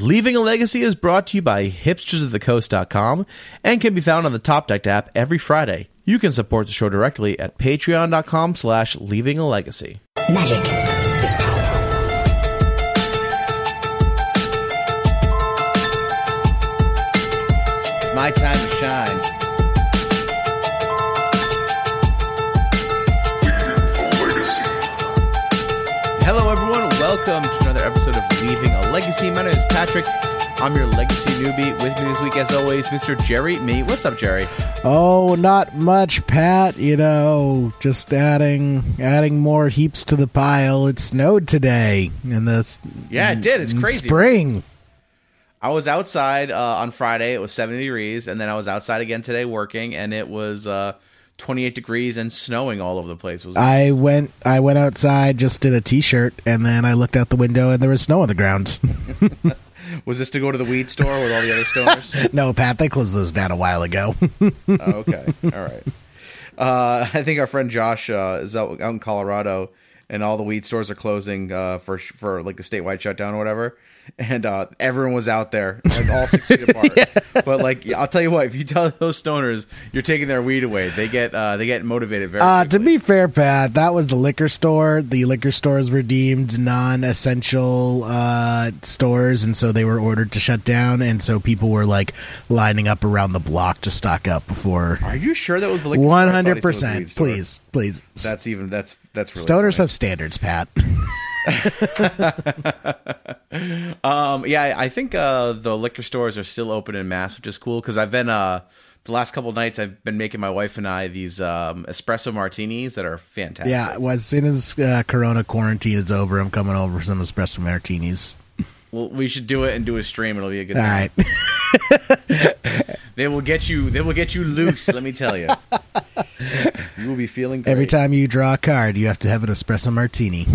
Leaving a Legacy is brought to you by hipstersofthecoast.com and can be found on the Top Deck app every Friday. You can support the show directly at patreon.com slash leaving a legacy. Magic is power. It's my time to shine. Of Leaving a Legacy. My name is Patrick. I'm your legacy newbie. With me this week, as always, Mr. Jerry. Mee. What's up, Jerry? Oh, not much, Pat. You know, just adding adding more heaps to the pile. It snowed today, and the Yeah, it did. It's crazy. Spring. I was outside uh, on Friday. It was 70 degrees, and then I was outside again today working, and it was uh, 28 degrees and snowing all over the place. Was I went I went outside just in a t-shirt, and then I looked out the window, and there was snow on the ground. was this to go to the weed store with all the other stoners? no, Pat, they closed those down a while ago. oh, okay, all right. Uh, I think our friend Josh uh, is out, out in Colorado, and all the weed stores are closing uh, for for like the statewide shutdown or whatever. And uh, everyone was out there, like all six feet apart. But like, I'll tell you what, if you tell those stoners you're taking their weed away, they get uh, they get motivated very. Uh, to be fair, Pat, that was the liquor store. The liquor stores were deemed non-essential uh, stores, and so they were ordered to shut down. And so people were like lining up around the block to stock up before. Are you sure that was the liquor One hundred said it was the weed percent. Please, please. That's even that's that's really Stoners funny. have standards, Pat. Um, yeah, I think uh, the liquor stores are still open in mass, which is cool because I've been uh, the last couple nights I've been making my wife and I these um, espresso martinis that are fantastic. yeah, well, as soon as uh, Corona quarantine is over, I'm coming over for some espresso martinis. well, we should do it and do a stream. It'll be a good All time. right. They will get you. They will get you loose. let me tell you. You will be feeling great. Every time you draw a card, you have to have an espresso martini.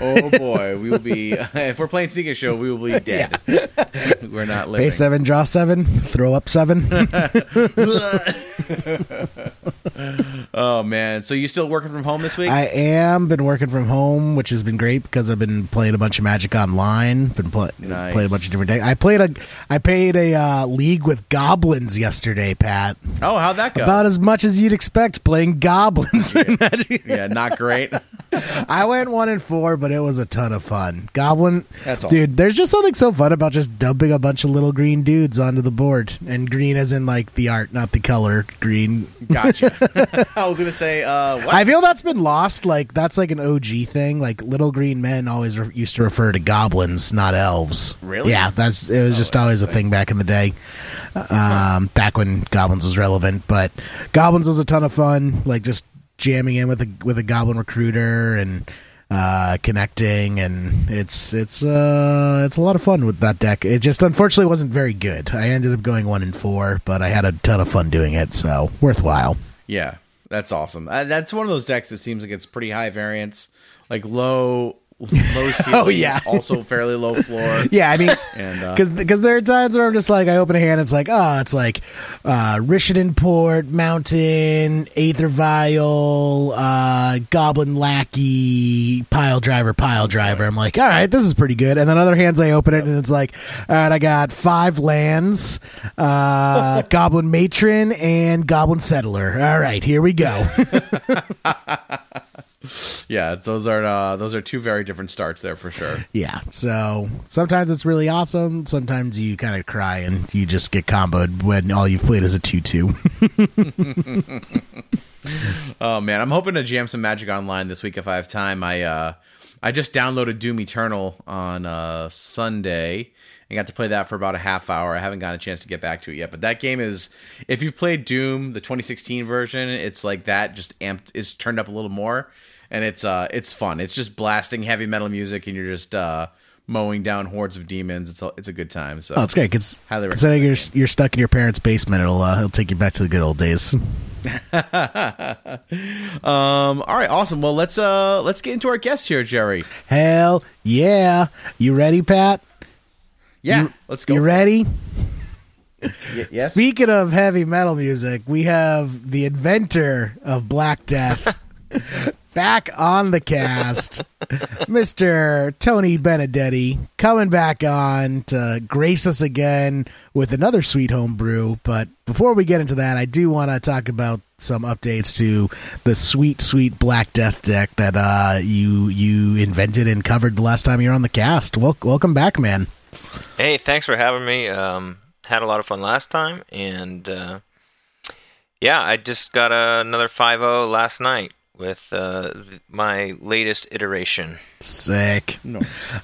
Oh boy, we will be. if we're playing Sneak and Show, we will be dead. we're not living. Pay seven, draw seven, throw up seven. Oh man, so you still working from home this week? I am been working from home, which has been great because I've been playing a bunch of Magic online. Been play, Nice. playing a bunch of different decks. I played a I played a uh, league with goblins yesterday, Pat. oh, how'd that go? About as much as you'd expect playing goblins in Magic. yeah, not great. I went one and four, but it was a ton of fun. Goblin, That's all. dude. There's just something so fun about just dumping a bunch of little green dudes onto the board, and green as in like the art, not the color. Green. Gotcha. I was gonna say, uh, what? I feel that's been lost. Like that's like an OG thing. Like little green men always re- used to refer to goblins, not elves. Really? Yeah, that's it was just always a thing back in the day. Um, back when goblins was relevant, but goblins was a ton of fun. Like just jamming in with a with a goblin recruiter and uh connecting and it's it's uh it's a lot of fun with that deck it just unfortunately wasn't very good i ended up going one and four but i had a ton of fun doing it so worthwhile yeah, that's awesome. Uh, that's one of those decks that seems like it's pretty high variance, like low, low ceiling. Oh, yeah. also fairly low floor. yeah i mean And uh, because because there are times where I'm just like I open a hand, it's like oh, it's like uh, Rishadan Port, Mountain, Aether Vial, uh, Goblin Lackey, Pile Driver, Pile Driver. I'm like, all right, this is pretty good. And then other hands, I open it and it's like, all right, I got five lands, uh, Goblin Matron, and Goblin Settler. All right, here we go. yeah, those are uh, those are two very different starts there for sure. yeah. So sometimes it's really awesome. Sometimes you kind of cry and you just get comboed when all you've played is a two-two. Oh man, I'm hoping to jam some Magic Online this week if I have time. I uh, I just downloaded Doom Eternal on uh, Sunday and got to play that for about a half hour. I haven't gotten a chance to get back to it yet, but that game is if you've played Doom, the 2016 version, it's like that just amped is turned up a little more and it's uh it's fun. It's just blasting heavy metal music and you're just uh mowing down hordes of demons. It's a, it's a good time. So Oh, it's great. Cause Highly considering you're you're stuck in your parents' basement, it'll uh, it'll take you back to the good old days. um all right, awesome. Well, let's uh let's get into our guests here, Jerry. Hell yeah! You ready, Pat? Yeah, You- let's go. You ready? Y- yes. Speaking of heavy metal music, we have the inventor of Black Death, back on the cast, Mr. Tony Benedetti, coming back on to grace us again with another sweet home brew. But before we get into that, I do want to talk about some updates to the sweet, sweet Black Death deck that uh, you you invented and covered the last time you were on the cast. Wel- welcome back, man. Hey, thanks for having me. Um, had a lot of fun last time, and uh, yeah, I just got another 5-0 last night with uh, th- my latest iteration. Sick.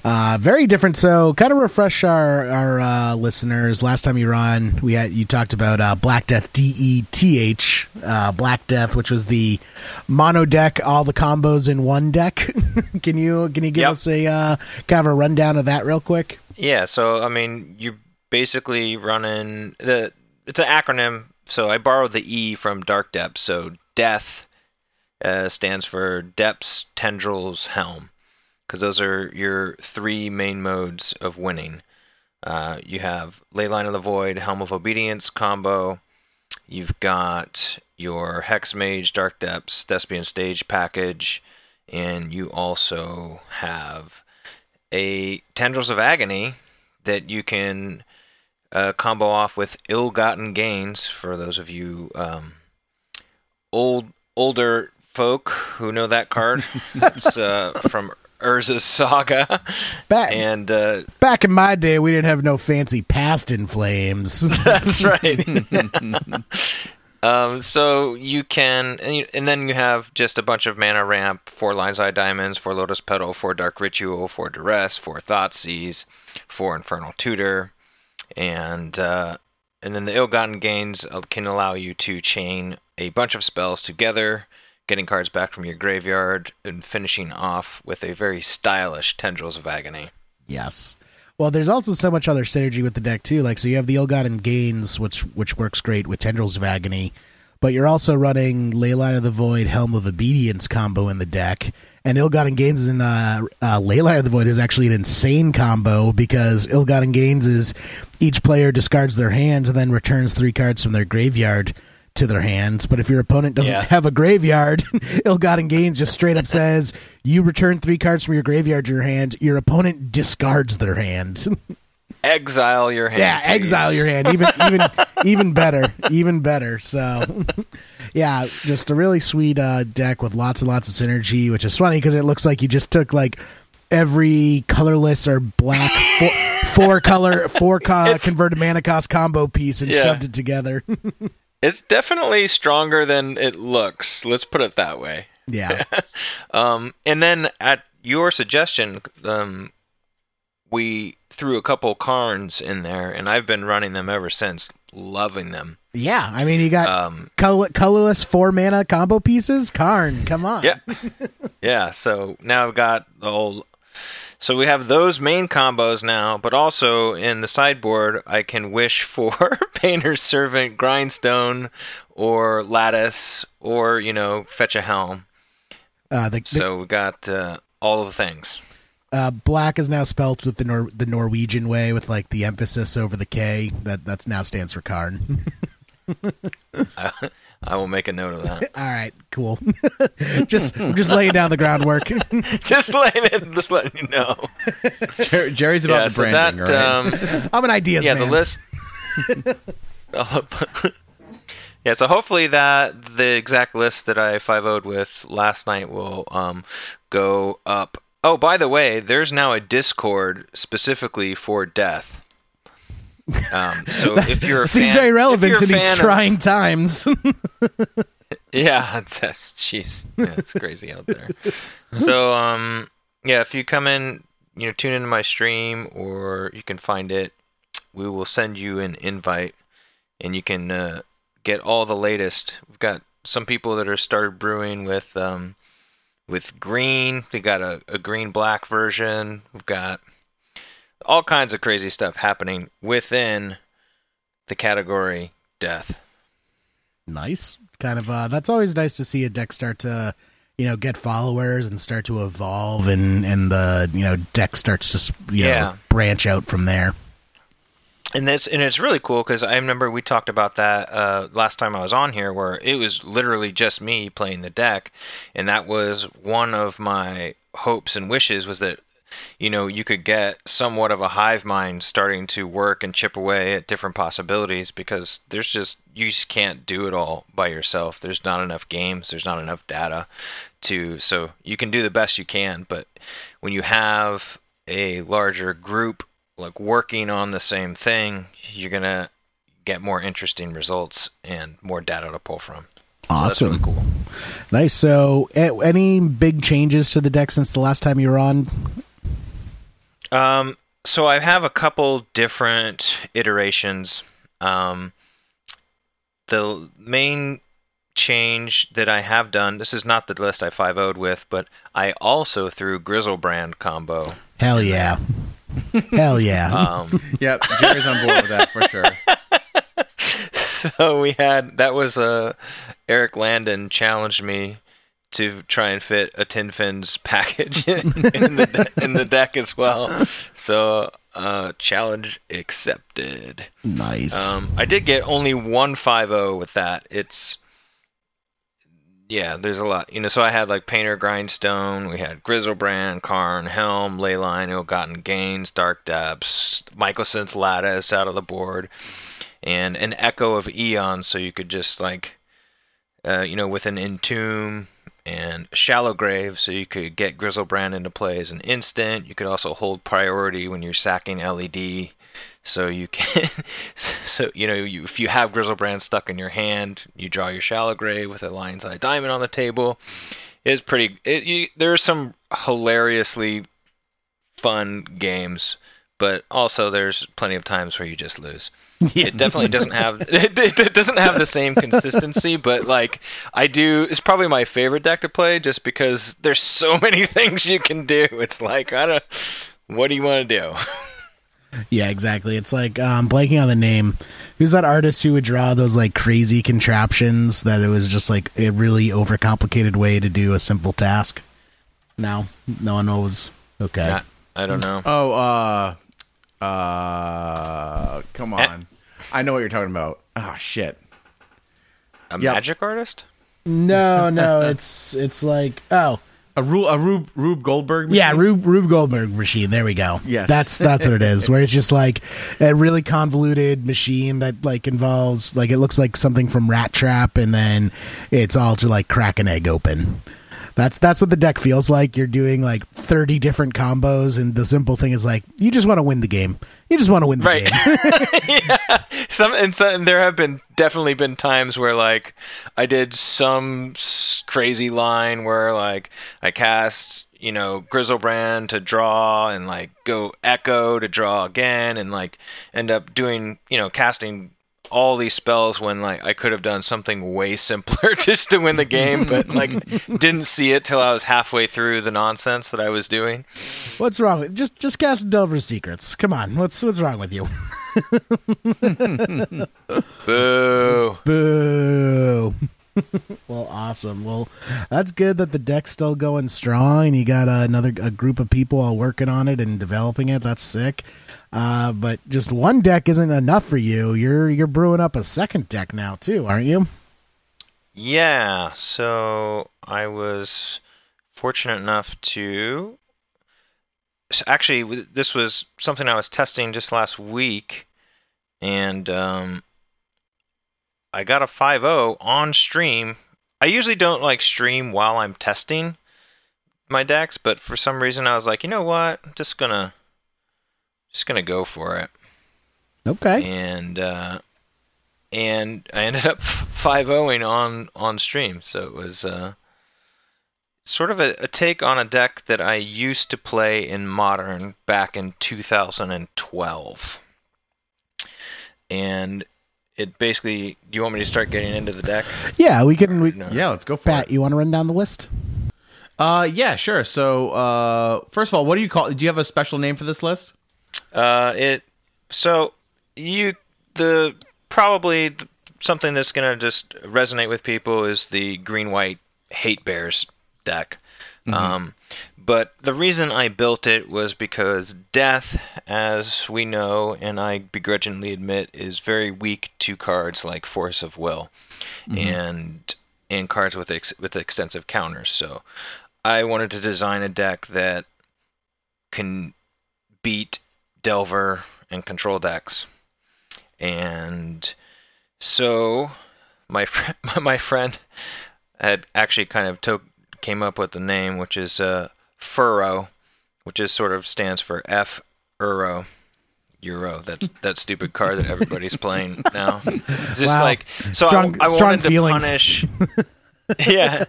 Uh, very different. So, kind of refresh our our uh, listeners. Last time you were on, we had you talked about uh, Black Death D E T H uh, Black Death, which was the mono deck, all the combos in one deck. can you can you give Yep. us a uh, kind of a rundown of that real quick? Yeah, so I mean, you're basically running the. It's an acronym, so I borrowed the E from Dark Depths. So Death uh, stands for Depths, Tendrils, Helm, because those are your three main modes of winning. Uh, you have Leyline of the Void, Helm of Obedience combo. You've got your Hex Mage, Dark Depths, Thespian Stage package, and you also have a Tendrils of Agony that you can uh, combo off with Ill-Gotten Gains for those of you um, old older folk who know that card. it's uh, from Urza's Saga, Back and uh, back in my day, we didn't have no fancy past in flames. That's right. um, so you can, and, you, and then you have just a bunch of mana ramp, four Lion's Eye Diamonds, four Lotus Petal, four Dark Ritual, four Duress, four Thoughtseize, four Infernal Tutor, and uh, and then the Ill-Gotten Gains can allow you to chain a bunch of spells together, getting cards back from your graveyard, and finishing off with a very stylish Tendrils of Agony. Yes. Well, there's also so much other synergy with the deck too. Like, so you have the Ill-Gotten Gains, which which works great with Tendrils of Agony, but you're also running Leyline of the Void, Helm of Obedience combo in the deck, and Ill-Gotten Gains in uh, uh, Leyline of the Void is actually an insane combo because Ill-Gotten Gains is each player discards their hands and then returns three cards from their graveyard to their hands. But if your opponent doesn't Yeah. have a graveyard, Ill-Gotten Gains just straight up says you return three cards from your graveyard to your hand. Your opponent discards their hand. Exile your hand. yeah, please. exile your hand. Even even even better, even better. So. Yeah, just a really sweet uh, deck with lots and lots of synergy, which is funny because it looks like you just took like every colorless or black four, four color four co- converted mana cost combo piece and Yeah. shoved it together. It's definitely stronger than it looks. Let's put it that way. yeah, Um, and then at your suggestion, um, we threw a couple Karns in there, and I've been running them ever since, loving them. yeah. I mean, you got Um, color- colorless four mana combo pieces. Karn, come on. yeah, yeah. So now I've got the whole. So we have those main combos now, but also in the sideboard, I can wish for Painter's Servant, Grindstone, or Lattice, or you know, Fetch a Helm. Uh, the, So we got uh, all of the things. uh, black is now spelt with the Nor- the Norwegian way, with like the emphasis over the K. That that's now stands for Karn. I, I will make a note of that. All right, cool. just just laying down the groundwork. just letting it, just letting you know. Jer- Jerry's about yeah, the so branding, that right? um, I'm an ideas yeah, man. the list. Oh, yeah, so hopefully that the exact list that I 5 0'd with last night will um, go up. Oh, by the way, there's now a Discord specifically for death. Um, so if you're a fan, very relevant to these fan of- trying times. Yeah, it's jeez, yeah, it's crazy out there. So, um, yeah, if you come in, you know, tune into my stream, or you can find it. We will send you an invite, and you can uh, get all the latest. We've got some people that are started brewing with um, with green. We got a, a green black version. We've got all kinds of crazy stuff happening within the category death. nice, kind of. Uh, that's always nice to see a deck start to, you know, get followers and start to evolve, and and the you know deck starts to you know Yeah. branch out from there. and that's and it's really cool because I remember we talked about that uh, last time I was on here, where it was literally just me playing the deck, and that was one of my hopes and wishes was that you know you could get somewhat of a hive mind starting to work and chip away at different possibilities because there's just you just can't do it all by yourself. There's not enough games, there's not enough data to so you can do the best you can, but when you have a larger group like working on the same thing, you're gonna get more interesting results and more data to pull from. So Awesome. really cool. Nice. So, any big changes to the deck since the last time you were on? Um, so I have a couple different iterations. Um, the main change that I have done, this is not the list I 5 0'd with, but I also threw Griselbrand combo. Hell yeah. Hell yeah. Um, Yep, Jerry's on board with that for sure. so we had that was uh, Eric Landon challenged me to try and fit a Tin Fins package in, in the de- in the deck as well. So uh, challenge accepted. nice. Um, I did get only one 5-0 with that. It's yeah, there's a lot. You know, so I had like Painter Grindstone, we had Griselbrand, Karn, Helm, Leyline, Ill-Gotten Gains, Dark Depths, Mycosynth Lattice out of the board, and an Echo of Eon, so you could just like, uh, you know, with an Entomb and Shallow Grave, so you could get Griselbrand into play as an instant. You could also hold priority when you're sacking LED so you can so you know you, if you have griselbrand stuck in your hand you draw your shallow grave with a lion's eye diamond on the table it's pretty it, you, there are some hilariously fun games but also there's plenty of times where you just lose it definitely doesn't have it, it doesn't have the same consistency but like i do it's probably my favorite deck to play just because there's so many things you can do it's like i don't what do you want to do yeah, exactly. It's like um blanking on the name. Who's that artist who would draw those like crazy contraptions that it was just like a really overcomplicated way to do a simple task? No, no one knows. Okay. I, I don't know Oh, uh, uh, come on. I know what you're talking about. Ah, shit. a Yep. magic artist No, no, it's it's like oh A Rube, a Rube, Rube Goldberg. Machine? yeah, Rube, Rube Goldberg machine. There we go. Yes. that's that's what it is. Where it's just like a really convoluted machine that like involves like it looks like something from Rat Trap, and then it's all to like crack an egg open. That's that's what the deck feels like. You're doing like 30 different combos, and the simple thing is like you just want to win the game. You just want to win the Right. game. yeah. Some and, so, and there have been definitely been times where like I did some crazy line where like I cast you know Griselbrand to draw and like go Echo to draw again and like end up doing you know casting all these spells when like I could have done something way simpler just to win the game but like didn't see it till I was halfway through the nonsense that I was doing. What's wrong with just just cast Delver of Secrets? Come on, what's what's wrong with you? Boo. Boo. well, awesome. Well, that's good that the deck's still going strong, and you got uh, another a group of people all working on it and developing it. That's sick. Uh, but just one deck isn't enough for you. You're you're brewing up a second deck now too, aren't you? Yeah, so I was fortunate enough to. so Actually, this was something I was testing just last week, and um, I got a 5.0 on stream. I usually don't like stream while I'm testing my decks, but for some reason I was like, you know what, I'm just gonna, just gonna go for it Okay. and uh, and I ended up 5-0ing on on stream. So it was uh, sort of a, a take on a deck that I used to play in modern back in 2012, and it basically. Do you want me to start getting into the deck? Yeah, we can. We, No. Yeah, let's go for Pat, it. you want to run down the list? Uh, yeah, sure. So, uh, first of all, what do you call? Do you have a special name for this list? Uh, it so you the probably th- something that's gonna just resonate with people is the green white hate bears deck. Um, but the reason I built it was because death as we know, and I begrudgingly admit, is very weak to cards like Force of Will, and and cards with ex- with extensive counters. So, I wanted to design a deck that can beat Delver and control decks, and so my fr- my friend had actually kind of to- came up with the name, which is uh, Furrow, which is sort of stands for F Uro. Uro. That's that stupid card that everybody's playing now. It's just Wow. like so. Strong- I, I strong wanted to feelings. punish. yeah,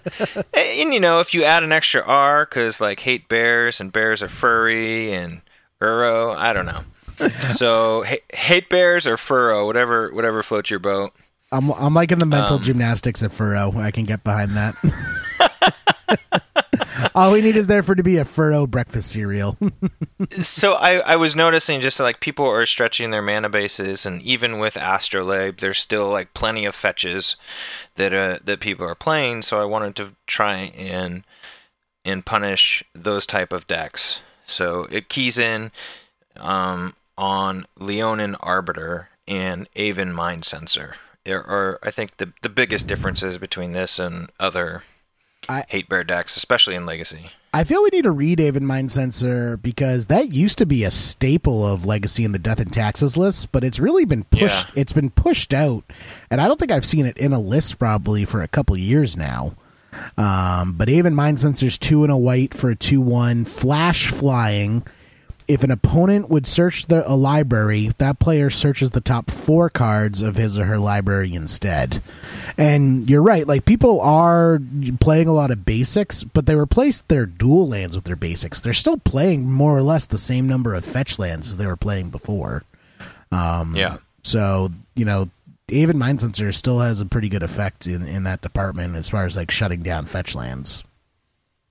and you know if you add an extra R, because like hate bears and bears are furry and Uro, I don't know. So ha- hate bears or furrow, whatever whatever floats your boat. I'm I'm liking the mental Um, gymnastics of furrow. I can get behind that. All we need is there for to be a furrow breakfast cereal. so I, I was noticing just like people are stretching their mana bases, and even with Astrolabe, there's still like plenty of fetches that uh, that people are playing. So I wanted to try and and punish those type of decks. So it keys in um, on Leonin Arbiter and Aven Mindcensor. There are, I think, the the biggest differences between this and other I- hate bear decks, especially in Legacy. I feel we need to read Aven Mindcensor because that used to be a staple of Legacy in the Death and Taxes list, but it's really been pushed. Yeah. It's been pushed out, and I don't think I've seen it in a list probably for a couple years now. Um, but Aven Mindcensor's two and a white for a two one flash flying. If an opponent would search the, a library, that player searches the top four cards of his or her library instead. And you're right, like people are playing a lot of basics, but they replaced their dual lands with their basics. They're still playing more or less the same number of fetch lands as they were playing before. Um, yeah. So, you know, Aven Mindcensor still has a pretty good effect in, in that department as far as like shutting down fetch lands.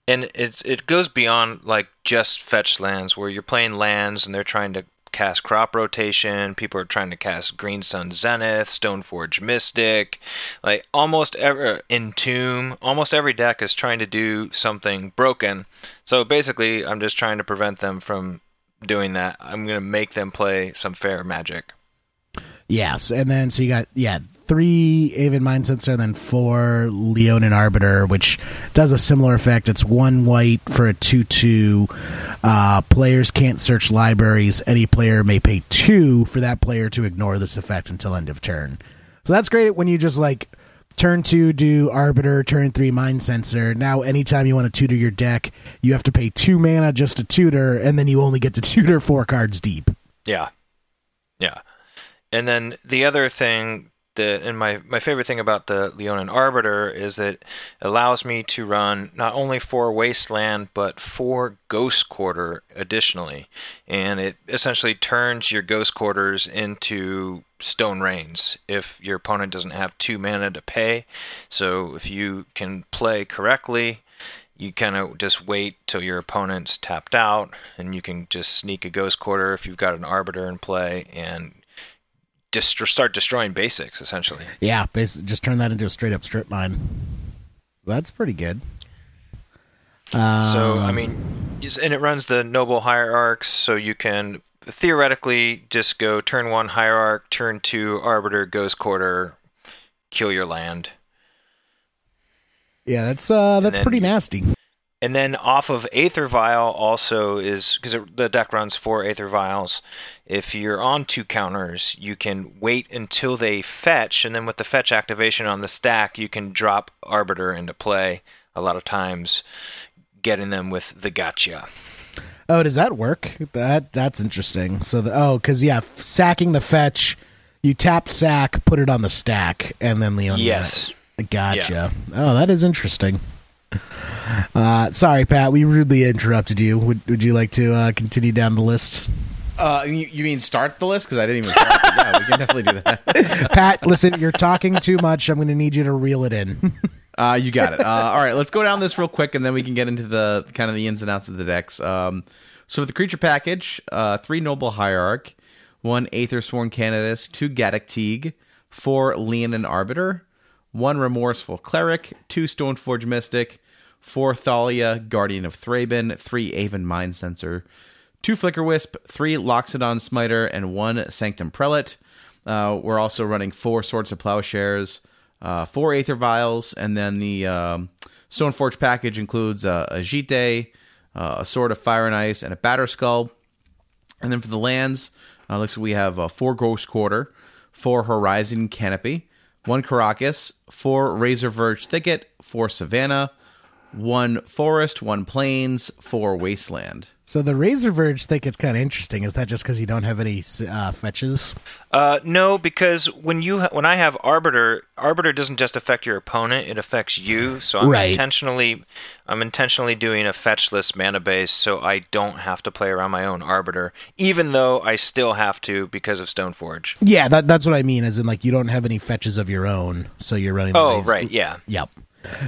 and it's it goes beyond like just fetch lands where you're playing lands and they're trying to cast crop rotation. People are trying to cast green sun zenith stoneforge mystic. Like almost every entomb almost every deck is trying to do something broken. So basically i'm just trying to prevent them from doing that. I'm going to make them play some fair magic Yes, and then so you got yeah three Aven Mindcensor, and then four Leonin Arbiter, which does a similar effect. It's one white for a two-two. Uh, players can't search libraries. Any player may pay two for that player to ignore this effect until end of turn. So that's great when you just like turn two do Arbiter, turn three Mindcensor. Now anytime you want to tutor your deck, you have to pay two mana just to tutor, and then you only get to tutor four cards deep. Yeah. Yeah. And then the other thing that and my, my favorite thing about the Leonin Arbiter is that it allows me to run not only four Wasteland but four Ghost Quarter additionally. And it essentially turns your Ghost Quarters into Stone Rains if your opponent doesn't have two mana to pay. So if you can play correctly, you kind of just wait till your opponent's tapped out, and you can just sneak a Ghost Quarter if you've got an Arbiter in play, and just start destroying basics essentially. Yeah, basically just turn that into a straight up strip mine. That's pretty good. so I mean, and it runs the noble hierarchs, so you can theoretically just go turn one hierarch, turn two arbiter, ghost quarter, kill your land. Yeah, that's uh that's then- pretty nasty. And then off of Aether Vial also is because the deck runs four Aether Vials. If you're on two counters, you can wait until they fetch, and then with the fetch activation on the stack, you can drop Arbiter into play. A lot of times, getting them with the gotcha. Oh, does that work? That that's interesting. So the oh, because yeah, sacking the fetch, you tap sack, put it on the stack, and then Leon. Yes. Gotcha. Oh, that is interesting. Uh, sorry, Pat. We rudely interrupted you. Would Would you like to uh, continue down the list? Uh, you, you mean start the list? Because I didn't even start. But yeah, we can definitely do that. Pat, listen, you're talking too much. I'm going to need you to reel it in. Uh, you got it. Uh, all right, let's go down this real quick, and then we can get into the kind of the ins and outs of the decks. Um, so, for the creature package, uh, three Noble Hierarch, one Aether Sworn Candidates, two Gaddock Teeg, four Leonin Arbiter, one Remorseful Cleric, two Stoneforge Mystic, four Thalia, Guardian of Thraben, three Aven Mindcensor, two Flickerwisp, three Loxodon Smiter, and one Sanctum Prelate. Uh, we're also running four Swords of Plowshares, uh, four Aether Vials, and then the um, Stoneforge package includes uh, a Jitte, uh, a Sword of Fire and Ice, and a Batterskull. And then for the lands, uh, looks like we have uh, four Ghost Quarter, four Horizon Canopy, one Karakas, four Razorverge Thicket, four Savannah, one Forest, one Plains, four Wasteland. So the Razorverge think it's kind of interesting. Is that just because you don't have any uh, fetches? Uh, no, because when you ha- when I have Arbiter, Arbiter doesn't just affect your opponent; it affects you. So I'm Right. intentionally, I'm intentionally doing a fetchless mana base, so I don't have to play around my own Arbiter, even though I still have to because of Stoneforge. Yeah, that, that's what I mean. As in, like you don't have any fetches of your own, so you're running. The Oh, Razor- right, yeah. Yep.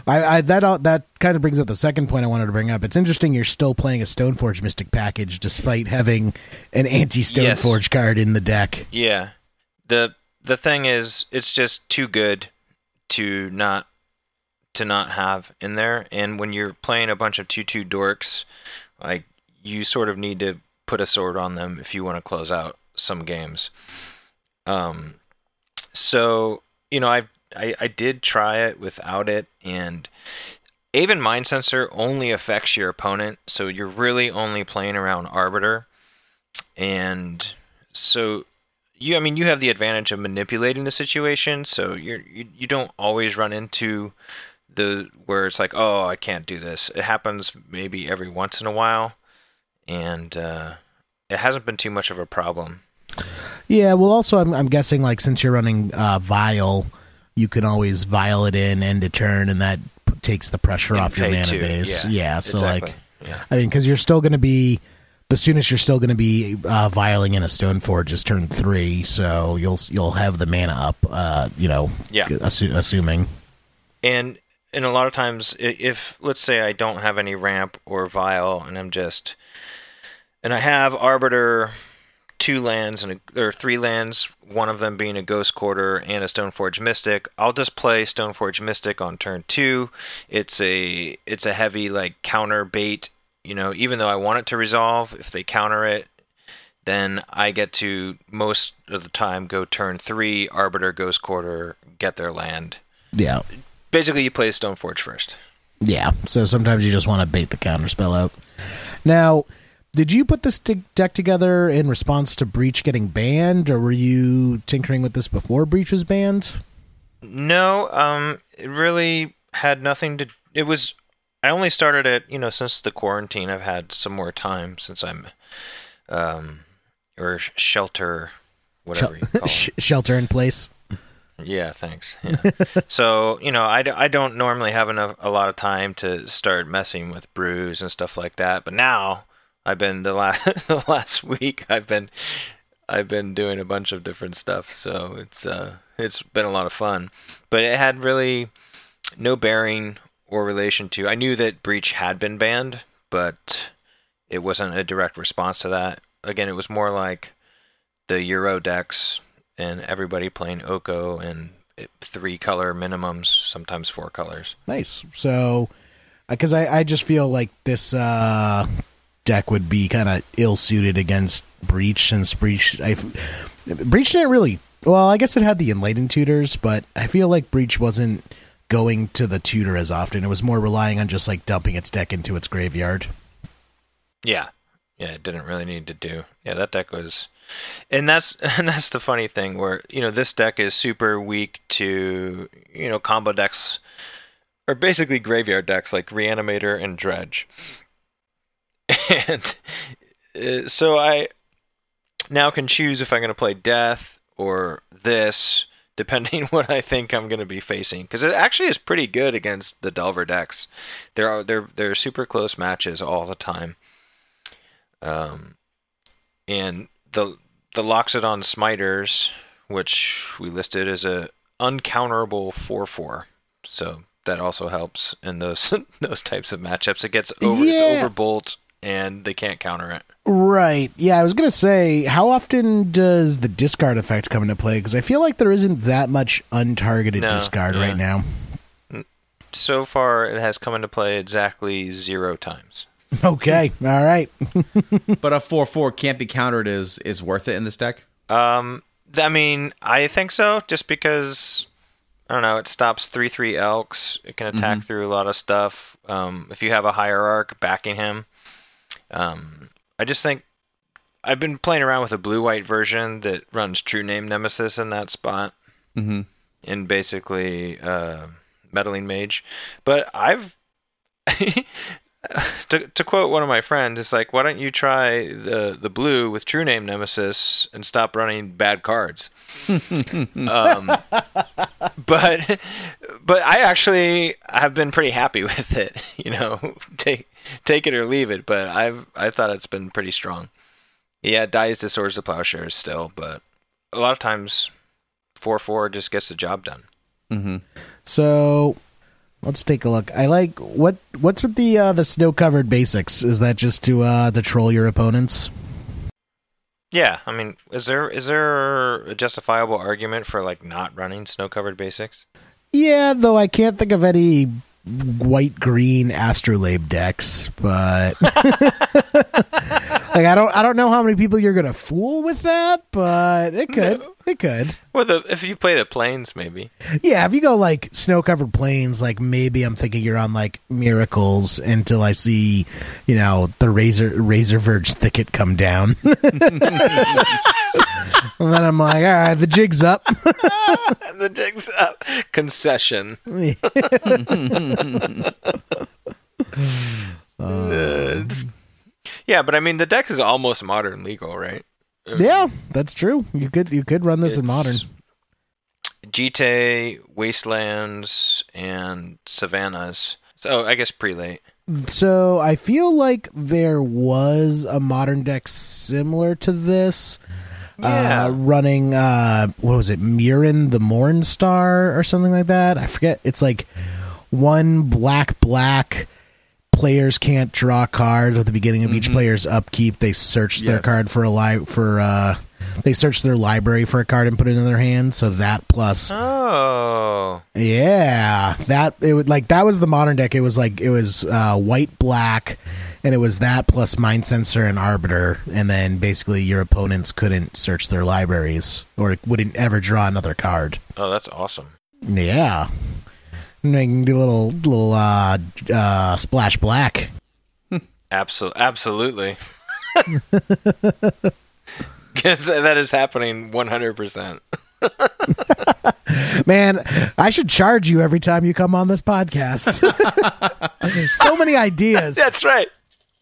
I, I that that kind of brings up the second point I wanted to bring up. It's interesting you're still playing a Stoneforge Mystic package despite having an anti Stoneforge card in the deck. Yeah. The the thing is it's just too good to not to not have in there and when you're playing a bunch of 2-2 dorks like you sort of need to put a sword on them if you want to close out some games. Um so, you know, I I I did try it without it and Aven Mindcensor only affects your opponent, so you're really only playing around Arbiter. And so you I mean you have the advantage of manipulating the situation, so you're you, you don't always run into the where it's like, "Oh, I can't do this." It happens maybe every once in a while and uh it hasn't been too much of a problem. Yeah, well, also I'm, I'm guessing like since you're running uh, Vial, you can always Vial it in end of turn, and that p- takes the pressure And off your mana too, base. yeah, so exactly. like, Yeah. I mean, because you're still going to be the soonest you're still going to be uh, vialing in a stone forge is turn three, so you'll you'll have the mana up. Uh, you know, Yeah. assu- assuming. and and a lot of times i- if let's say i don't have any ramp or vial and i'm just and i have arbiter two lands and a, or three lands one of them being a ghost quarter and a stoneforge mystic i'll just play stoneforge mystic on turn two it's a it's a heavy like counter bait you know even though i want it to resolve if they counter it then i get to most of the time go turn three arbiter ghost quarter get their land Yeah, basically you play Stoneforge first. yeah. So sometimes you just want to bait the counter spell out. Now, did you put this deck together in response to Breach getting banned, or were you tinkering with this before Breach was banned? No, um, it really had nothing to. It was. I only started it, you know, since the quarantine. I've had some more time since I'm, um, or shelter, whatever you call Sh- shelter in place. Yeah, thanks. Yeah. so you know, I, d- I don't normally have enough a lot of time to start messing with brews and stuff like that. But now I've been the last the last week I've been I've been doing a bunch of different stuff. So it's uh it's been a lot of fun. But it had really no bearing or relation to. I knew that Breach had been banned, but it wasn't a direct response to that. Again, it was more like the Uro decks and everybody playing Oko and three color minimums, sometimes four colors. Nice. So, because I, I just feel like this uh, deck would be kind of ill suited against Breach, since Breach, I, Breach didn't really. Well, I guess it had the Enlightened tutors, but I feel like Breach wasn't going to the tutor as often. It was more relying on just like dumping its deck into its graveyard. Yeah, yeah, it didn't really need to do. Yeah, that deck was, and that's and that's the funny thing where you know this deck is super weak to you know combo decks, or basically graveyard decks like Reanimator and Dredge, and uh, so I now can choose if I'm going to play Death or this, depending what I think I'm going to be facing. Because it actually is pretty good against the Delver decks. There are they're they're super close matches all the time. Um, and the the Loxodon Smiters, which we listed as a uncounterable four four, so that also helps in those those types of matchups. It gets over Yeah. it's overbolt and they can't counter it. Right. Yeah, I was gonna say, how often does the discard effect come into play? Because I feel like there isn't that much untargeted No, discard yeah. right now. So far, it has come into play exactly zero times. Okay, all right. But a four four can't be countered is is worth it in this deck. Um, th- I mean, I think so, just because I don't know. It stops three three elks. It can attack through a lot of stuff. Um, if you have a hierarch backing him, um, I just think I've been playing around with a blue white version that runs True Name Nemesis in that spot, Mm-hmm. in basically uh, meddling mage. But I've to, to quote one of my friends, it's like, why don't you try the the blue with True Name Nemesis and stop running bad cards? um, but but I actually have been pretty happy with it. You know, take take it or leave it. But I've I thought it's been pretty strong. Yeah, dies to swords to plowshares still, but a lot of times four four just gets the job done. Mm-hmm. So let's take a look. I like what what's with the uh, the snow covered basics. Is that just to uh, to troll your opponents? Yeah, I mean, is there is there a justifiable argument for like not running snow covered basics? Yeah, though I can't think of any white green astrolabe decks, but like I don't I don't know how many people you're gonna fool with that, but it could it could. Well, the, if you play the planes, maybe. Yeah, if you go like snow covered plains, like maybe I'm thinking you're on like miracles until I see, you know, the razor razor verge thicket come down. and then I'm like, all right, the jig's up. the jig's up. Concession. Uh, yeah, but I mean, the deck is almost modern legal, right? yeah, that's true. You could you could run this in modern. It's GT, Wastelands, and Savannas. So I guess prelate. So I feel like there was a modern deck similar to this. Yeah. Uh, running uh what was it, Mirren the Morn Star or something like that? I forget. It's like one black black players can't draw cards at the beginning of each player's upkeep. They search their card for a li- for uh they search their library for a card and put it in their hand. So that plus Oh. yeah, that it would like that was the modern deck. It was like it was uh, white black, and it was that plus mindcensor and arbiter, and then basically your opponents couldn't search their libraries or wouldn't ever draw another card. Oh, that's awesome. Yeah, making a little little uh, uh, splash black. Absolutely, absolutely. Because that is happening 100%. Man, I should charge you every time you come on this podcast. so many ideas. That's right.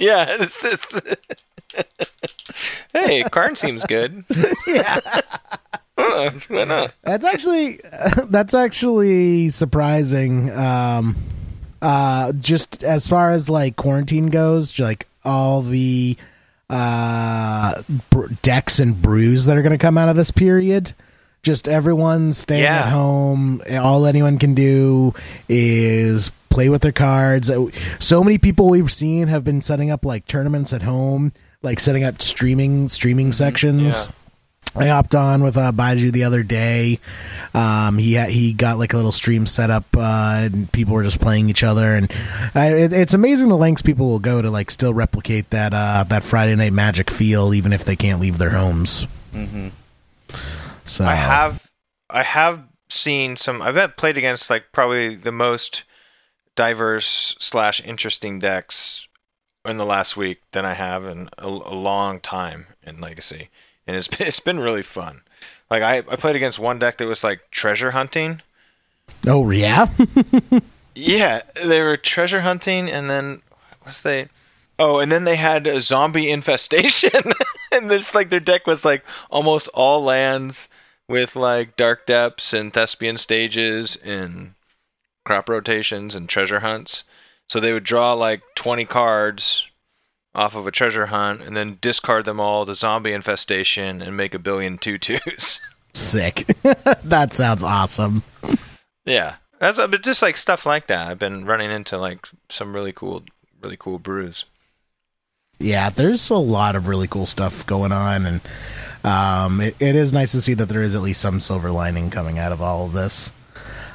Yeah. It's, it's, hey, Karn seems good. Yeah. Uh, Why not? That's actually that's actually surprising. Um, uh, just as far as like quarantine goes, like all the uh br- decks and brews that are going to come out of this period. Just everyone staying Yeah. at home. All anyone can do is play with their cards. So many people we've seen have been setting up like tournaments at home, like setting up streaming streaming sections. yeah. I hopped on with uh, Baiju the other day. Um, he ha- he got like a little stream set up, uh, and people were just playing each other, and uh, it, it's amazing the lengths people will go to like still replicate that uh, that Friday Night Magic feel, even if they can't leave their homes. Mm-hmm. So I have I have seen some I've played against like probably the most diverse slash interesting decks in the last week than I have in a, a long time in Legacy, and it's been, it's been really fun. Like I, I played against one deck that was like treasure hunting. Oh yeah, Yeah, they were treasure hunting, and then what's they? Oh, and then they had a zombie infestation, and this like their deck was like almost all lands with like dark depths and thespian stages and crop rotations and treasure hunts. So they would draw like 20 cards off of a treasure hunt and then discard them all to zombie infestation and make a billion two-twos. sick. that sounds awesome. yeah. That's but just like stuff like that. I've been running into like some really cool really cool brews. Yeah, there's a lot of really cool stuff going on, and um, it, it is nice to see that there is at least some silver lining coming out of all of this.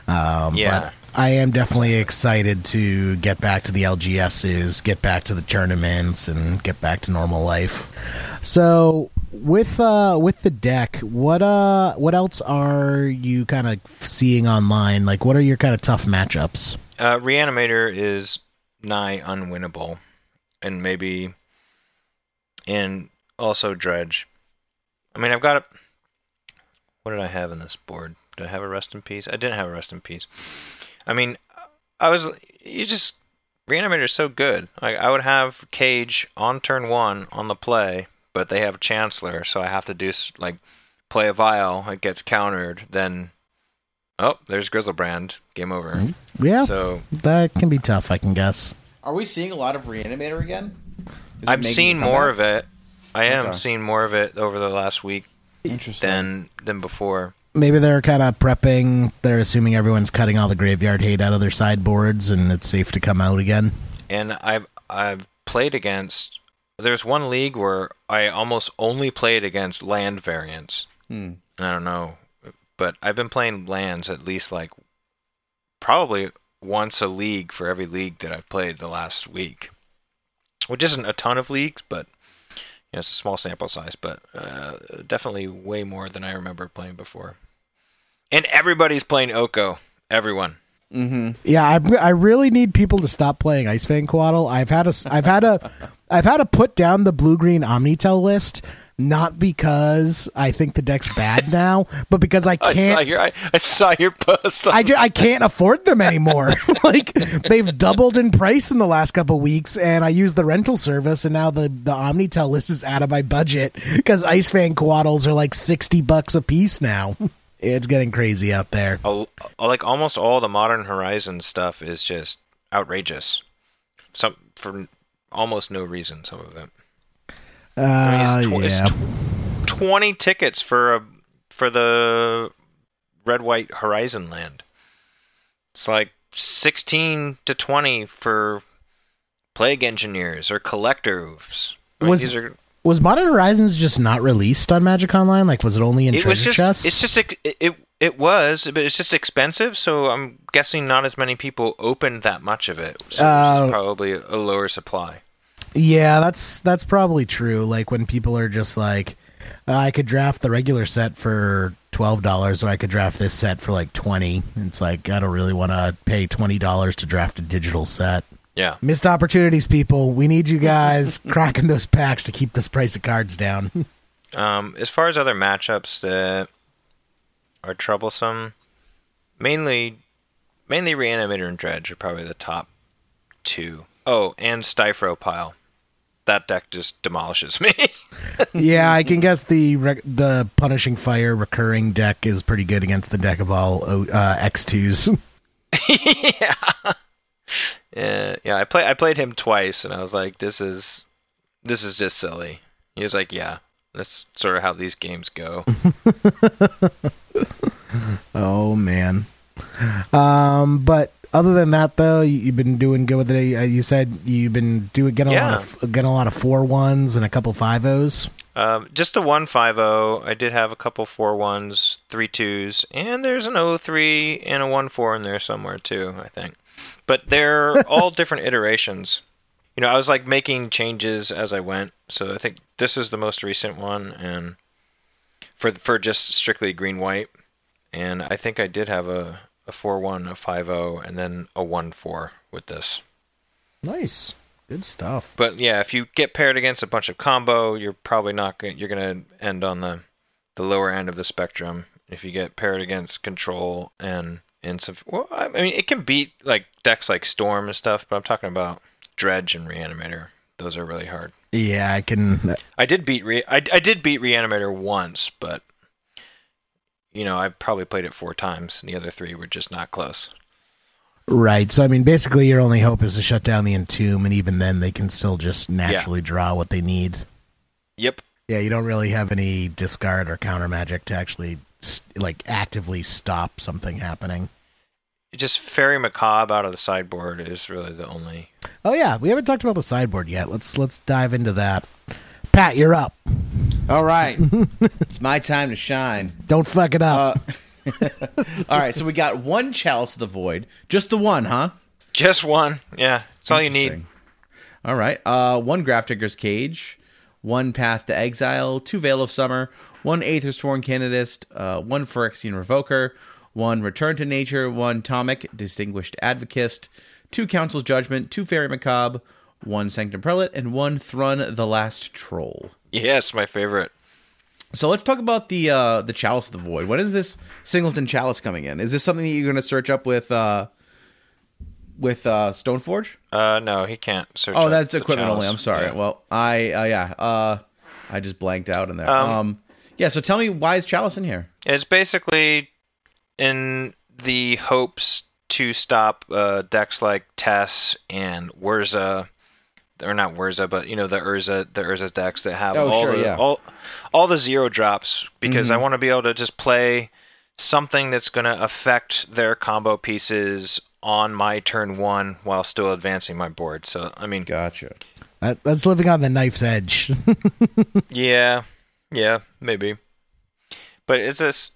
Um, Yeah. I am definitely excited to get back to the LGSs, get back to the tournaments, and get back to normal life. So with uh with the deck, what uh what else are you kind of seeing online? Like, what are your kind of tough matchups? Uh, Reanimator is nigh unwinnable, and maybe, and also Dredge. I mean, I've got a. What did I have in this board? Did I have a rest in peace? I didn't have a rest in peace. I mean, I was. You just Reanimator is so good. Like I would have Cage on turn one on the play, but they have Chancellor, so I have to do like play a Vial. It gets countered, then. Oh, there's Griselbrand. Game over. Mm-hmm. Yeah, So that can be tough. I can guess. Are we seeing a lot of Reanimator again? Is I'm making seeing more comeback? of it. I am Okay. seeing more of it over the last week Interesting. than than before. Maybe they're kind of prepping. They're assuming everyone's cutting all the graveyard hate out of their sideboards, and it's safe to come out again. And I've I've played against. There's one league where I almost only played against land variants. Hmm. I don't know, but I've been playing lands at least like probably once a league for every league that I've played the last week, which isn't a ton of leagues, but you know, it's a small sample size, but uh, definitely way more than I remember playing before. And everybody's playing Oko. Everyone. Mm-hmm. Yeah, I, I really need people to stop playing Ice-Fang Coatl. I've had a I've had a I've had to put down the blue green Omni-Tell list not because I think the deck's bad now, but because I I saw can't your I, I saw your post. I, ju- I can't afford them anymore. like they've doubled in price in the last couple weeks, and I use the rental service, and now the the Omni-Tell list is out of my budget because Ice-Fang Coatls are like sixty bucks a piece now. It's getting crazy out there. Like almost all the modern horizon stuff is just outrageous some for almost no reason some of it Uh, I mean, it's, tw- yeah. it's tw- 20 tickets for a for the red white horizon land it's like 16 to 20 for plague engineers or collectors I mean, Was- these are Was Modern Horizons just not released on Magic Online? Like, was it only in it treasure was just chests? it's just it, it it was but it's just expensive so i'm guessing not as many people opened that much of it so Uh, probably a lower supply yeah, that's that's probably true. Like when people are just like, uh, I could draft the regular set for twelve dollars, or I could draft this set for like twenty. It's like I don't really want to pay twenty dollars to draft a digital set. yeah Missed opportunities, people. We need you guys cracking those packs to keep this price of cards down. Um, as far as other matchups that are troublesome, mainly mainly Reanimator and Dredge are probably the top two. Oh, and Stryfo Pile. That deck just demolishes me. yeah, I can guess the rec- the punishing fire recurring deck is pretty good against the deck of all O- uh, X twos. yeah. Yeah, yeah. I play I played him twice, and I was like, "This is this is just silly." He was like, "Yeah, that's sort of how these games go." Oh man. Um, but other than that, though, you- you've been doing good with it. Uh, You said you've been doing getting a lot of getting a lot of four ones and a couple five O's. Um, just a one five zero. I did have a couple four ones, three twos, and there's an O three and a one four in there somewhere too. I think, but they're all different iterations. You know, I was like making changes as I went, so I think this is the most recent one, and for for just strictly green white, and I think I did have a a four one, a five zero, and then a one four with this. Nice, good stuff. But yeah, if you get paired against a bunch of combo, you're probably not going. You're going to end on the the lower end of the spectrum. If you get paired against control and and some, well, I mean, it can beat like decks like Storm and stuff. But I'm talking about Dredge and Reanimator. Those are really hard. Yeah, I can. I did beat Re- I, I did beat Reanimator once, but you know I've probably played it four times, and the other three were just not close. Right. So I mean, basically, your only hope is to shut down the entomb, and even then, they can still just naturally draw what they need. Yep. Yeah, you don't really have any discard or counter magic to actually like actively stop something happening. Just Faerie Macabre out of the sideboard is really the only Oh yeah, we haven't talked about the sideboard yet. Let's let's dive into that. Pat, you're up. All right, it's my time to shine. Don't fuck it up. Uh, All right, so we got one Chalice of the Void, just the one, huh? Just one. Yeah, that's all you need. All right, uh, one Grafdigger's Cage, one Path to Exile, two Veil of Summer, one Aethersworn Canonist, uh, one Phyrexian Revoker, one Return to Nature, one Tomik Distinguished Advokist, two Council's Judgment, two Faerie Macabre, one Sanctum Prelate, and one Thrun the Last Troll. Yes, my favorite. So let's talk about the uh, the Chalice of the Void. When is this Singleton Chalice coming in? Is this something that you're going to search up with uh, with uh, Stoneforge? Uh, no, he can't search. Oh, that's equipment only. I'm sorry. Yeah. Well, I uh, yeah, uh, I just blanked out in there. Um, Um, yeah. So tell me why is Chalice in here? It's basically in the hopes to stop uh, decks like Tess and Wurza, or not Wurza, but you know the Urza, the Urza decks that have Oh, all sure, the yeah. all all the zero drops because Mm-hmm. I want to be able to just play something that's going to affect their combo pieces on my turn one while still advancing my board. So I mean, Gotcha. That, that's living on the knife's edge. Yeah, yeah, maybe. But it's a, s-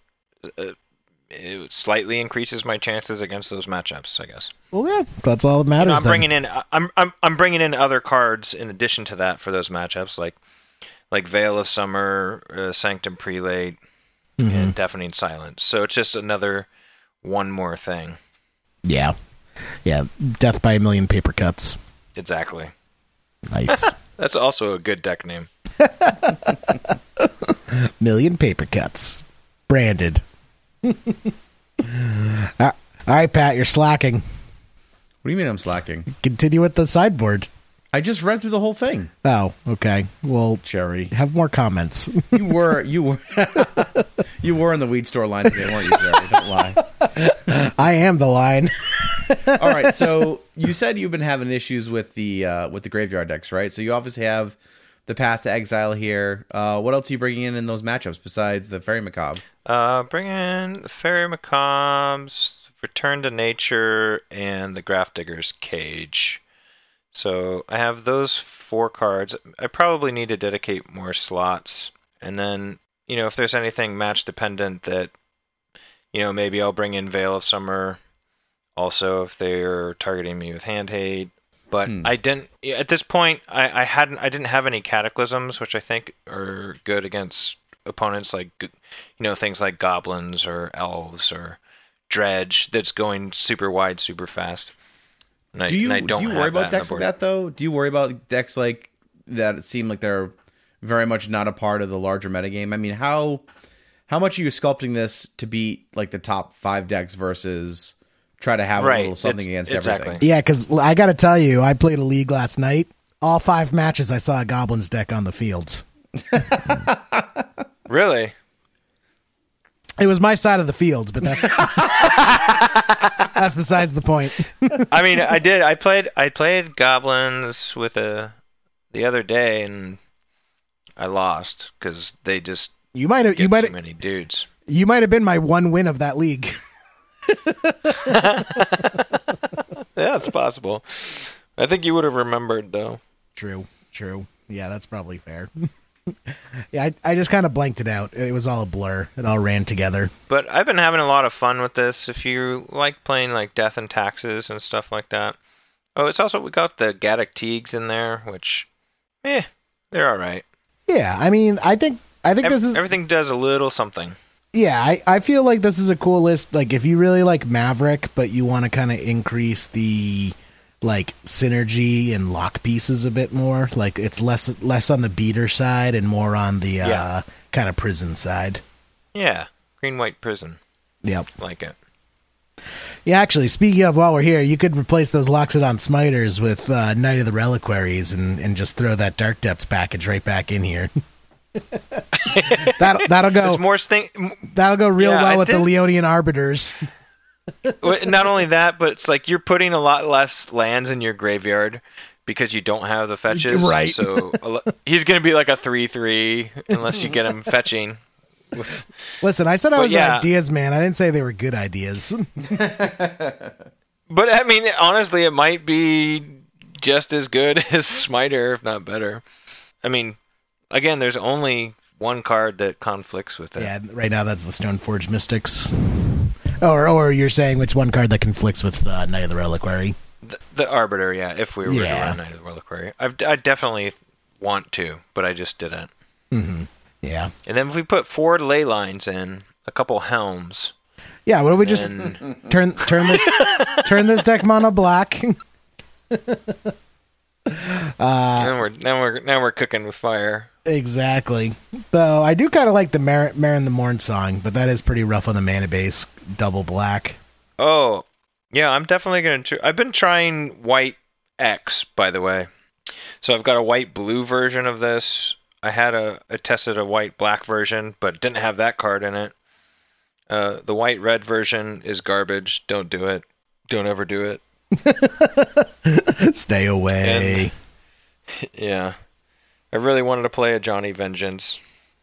uh, it slightly increases my chances against those matchups, I guess. well, yeah, that's all that You matters. know, I'm then. bringing in I'm, I'm I'm bringing in other cards in addition to that for those matchups, like like Veil of Summer, uh, Sanctum Prelate, Mm-hmm. and Deafening Silence. So it's just another one more thing. Yeah, yeah. Death by a million paper cuts. Exactly. Nice. That's also a good deck name. million paper cuts. Branded. all right, Pat, you're slacking. What do you mean I'm slacking? Continue with the sideboard. I just read through the whole thing, Oh, okay. Well, Jerry. have more comments. You were you were you were in the weed store line today, weren't you, Jerry? Don't lie. I am the line. All right, so you said you've been having issues with the uh, with the graveyard decks, right? So you obviously have the Path to Exile here. Uh, what else are you bringing in in those matchups besides the Faerie Macabre? Uh, bring in the Faerie Macabres, Return to Nature, and the Grafdigger's Cage. So I have those four cards. I probably need to dedicate more slots. And then, you know, if there's anything match dependent that, you know, maybe I'll bring in Veil of Summer. Also, if they're targeting me with Hand Hate. But Hmm. I didn't at this point. I, I hadn't. I didn't have any cataclysms, which I think are good against opponents like you know things like goblins or elves or dredge that's going super wide super fast and I, Do you I do you worry about decks like that though? Do you worry about decks like that seem like they're very much not a part of the larger metagame? I mean, how how much are you sculpting this to beat like the top five decks versus try to have a little something it's- against exactly. everything? Yeah, because I got to tell you, I played a league last night. All five matches, I saw a Goblins deck on the field. really It was my side of the field, but that's that's besides the point. i mean i did i played i played goblins with a the other day and i lost because they just You might have you might many dudes you might have been my one win of that league. yeah it's possible i think you would have remembered though True, true. Yeah, that's probably fair. yeah, I, I just kind of blanked it out. It was all a blur. It all ran together. But I've been having a lot of fun with this. If you like playing like Death and Taxes and stuff like that. Oh, it's also we got the Gaddock Teegs in there, which, eh, they're all right. Yeah, I mean, I think I think Ev- this is everything does a little something. Yeah. I I feel like this is a cool list. Like if you really like Maverick, but you want to kind of increase the like synergy and lock pieces a bit more. Like it's less less on the beater side and more on the uh, kind of prison side. Yeah, Green White Prison, Yep. like it. Yeah, actually, speaking of while we're here, you could replace those Loxodon Smiters with uh, Knight of the Reliquaries and, and just throw that Dark Depths package right back in here. that'll that'll go thing. that'll go real Yeah, well I with the Leonin Arbiters. Not only that, but it's like you're putting a lot less lands in your graveyard because you don't have the fetches. Right. So he's gonna be like a three-three unless you get him fetching. Listen, I said I But was yeah. an ideas man. I didn't say they were good ideas. But I mean, honestly, it might be just as good as Smiter, if not better. I mean, again, there's only one card that conflicts with it. Yeah, right now that's the Stoneforge Mystics. Or, or you're saying which one card that conflicts with uh, Knight of the Reliquary? The, the Arbiter, yeah. If we were Yeah. to run Knight of the Reliquary, I've, I definitely want to, but I just didn't. Yeah, And then if we put four ley lines in, a couple helms, yeah. What do we just turn turn this turn this deck mono black? then we're now we're now we're cooking with fire. Exactly. Though I do kind of like the Mar- Marin the Morn song, but that is pretty rough on the mana base. Double black. Oh, yeah, I'm definitely gonna. Tr- I've been trying white X, by the way. So I've got a white blue version of this. I had a I tested a white black version, but didn't have that card in it. Uh, the white red version is garbage. Don't do it. Don't ever do it. Stay away. Yeah, I really wanted to play a Johnny Vengeance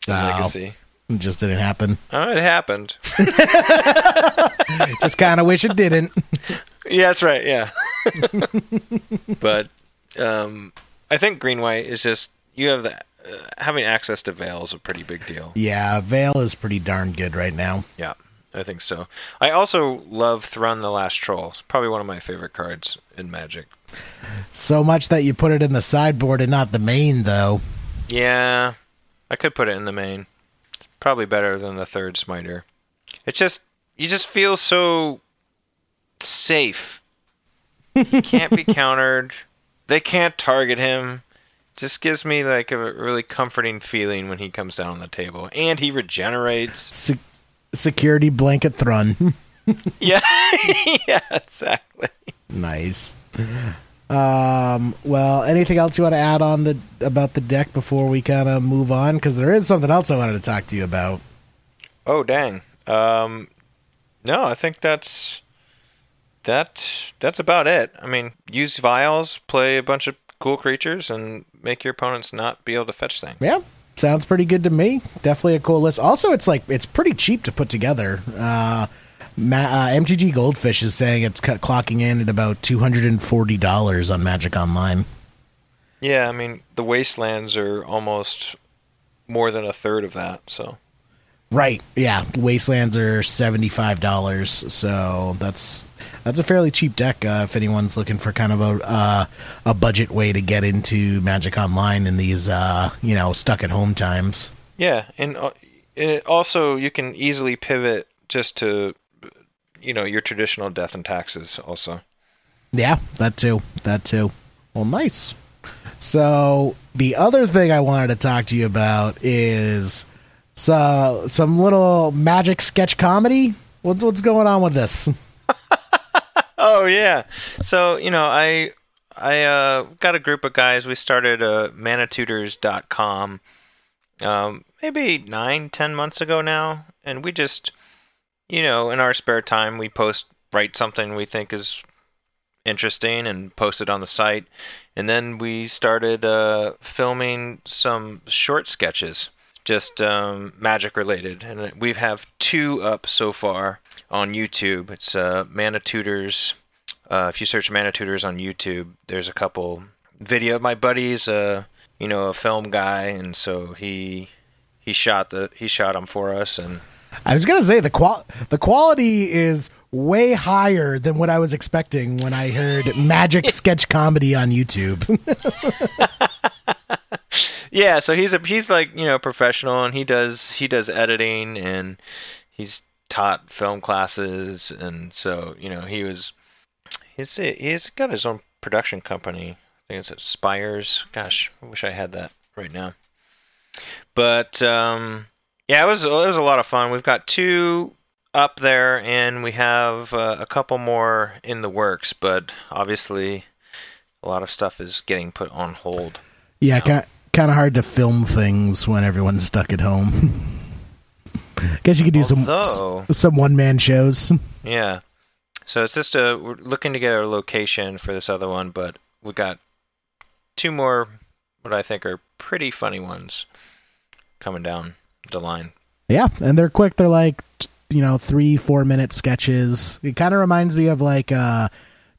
Oh. Legacy. It just didn't happen. Oh, it happened. Just kind of wish it didn't. Yeah, that's right. Yeah, but um, I think green white is just you have the uh, having access to Veil is a pretty big deal. Yeah, Veil is pretty darn good right now. Yeah, I think so. I also love Thrun the Last Troll. It's probably one of my favorite cards in Magic. So much that you put it in the sideboard and not the main, though. Yeah, I could put it in the main. It's probably better than the third Smiter. It's just you just feel so safe. He can't be countered. They can't target him. Just gives me like a really comforting feeling when he comes down on the table, and he regenerates. Se- security blanket Thrun. Yeah, yeah, exactly. Nice. Um. Well, anything else you want to add on the about the deck before we kind of move on? Because there is something else I wanted to talk to you about. Oh dang. Um, no, I think that's that. That's about it. I mean, use vials, play a bunch of cool creatures, and make your opponents not be able to fetch things. Yeah, sounds pretty good to me. Definitely a cool list. Also, it's like it's pretty cheap to put together. Uh, Ma- uh, MTG Goldfish is saying it's cut, clocking in at about two hundred and forty dollars on Magic Online. Yeah, I mean the wastelands are almost more than a third of that. So Right. Yeah. Wastelands are seventy five dollars, so that's that's a fairly cheap deck uh, if anyone's looking for kind of a uh, a budget way to get into Magic Online in these uh, you know stuck at home times. yeah, and uh, also you can easily pivot just to you know your traditional death and taxes also. Yeah, that too. That too. Well, nice. So the other thing I wanted to talk to you about is so some little magic sketch comedy. What, what's going on with this? Oh yeah. So you know, I I uh, got a group of guys. We started uh, manatutors.com um, maybe nine, ten months ago now, and we just you know in our spare time we post write something we think is interesting and post it on the site, and then we started uh, filming some short sketches. Just um, magic related, and we have two up so far on YouTube. It's uh, Mana Tutors. Uh, if you search Mana Tutors on YouTube, there's a couple video. My buddy's a you know, a film guy, and so he he shot the he shot them for us, and I was gonna say the qual the quality is way higher than what I was expecting when I heard magic sketch comedy on YouTube. yeah. So he's a he's like you know professional, and he does he does editing, and he's taught film classes, and so you know he was he's he's got his own production company. I think it's Spires. Gosh, I wish I had that right now. But um, yeah, it was it was a lot of fun. We've got two up there, and we have uh, a couple more in the works. But obviously, a lot of stuff is getting put on hold. yeah, kind kind of hard to film things when everyone's stuck at home. Guess you could do Although- some some one man shows. Yeah. So it's just a we're looking to get a location for this other one, but we got two more what I think are pretty funny ones coming down the line. Yeah, and they're quick. They're like you know three four minute sketches. It kind of reminds me of like uh,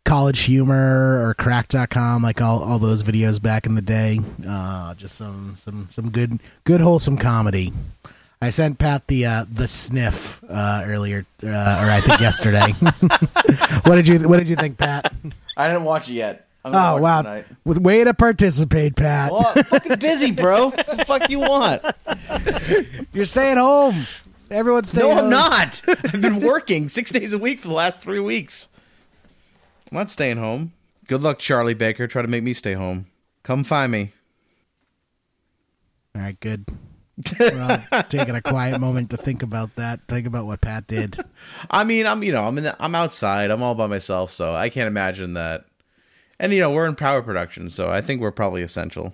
College Humor or Cracked.com, like all, all those videos back in the day. Uh, just some some some good good wholesome comedy. I sent Pat the uh, the sniff uh, earlier, uh, or I think yesterday. what did you What did you think, Pat? I didn't watch it yet. Oh wow, tonight. with way to participate, Pat. Well, I'm fucking busy, bro. what the fuck you want? You're staying home. Everyone's staying. No, I'm not. I've been working six days a week for the last three weeks. I'm not staying home. Good luck, Charlie Baker. Try to make me stay home. Come find me. All right, good. We're all taking a quiet moment to think about that. Think about what Pat did. I mean, I'm you know, I'm in the, I'm outside. I'm all by myself, so I can't imagine that. And you know, we're in power production, so I think we're probably essential.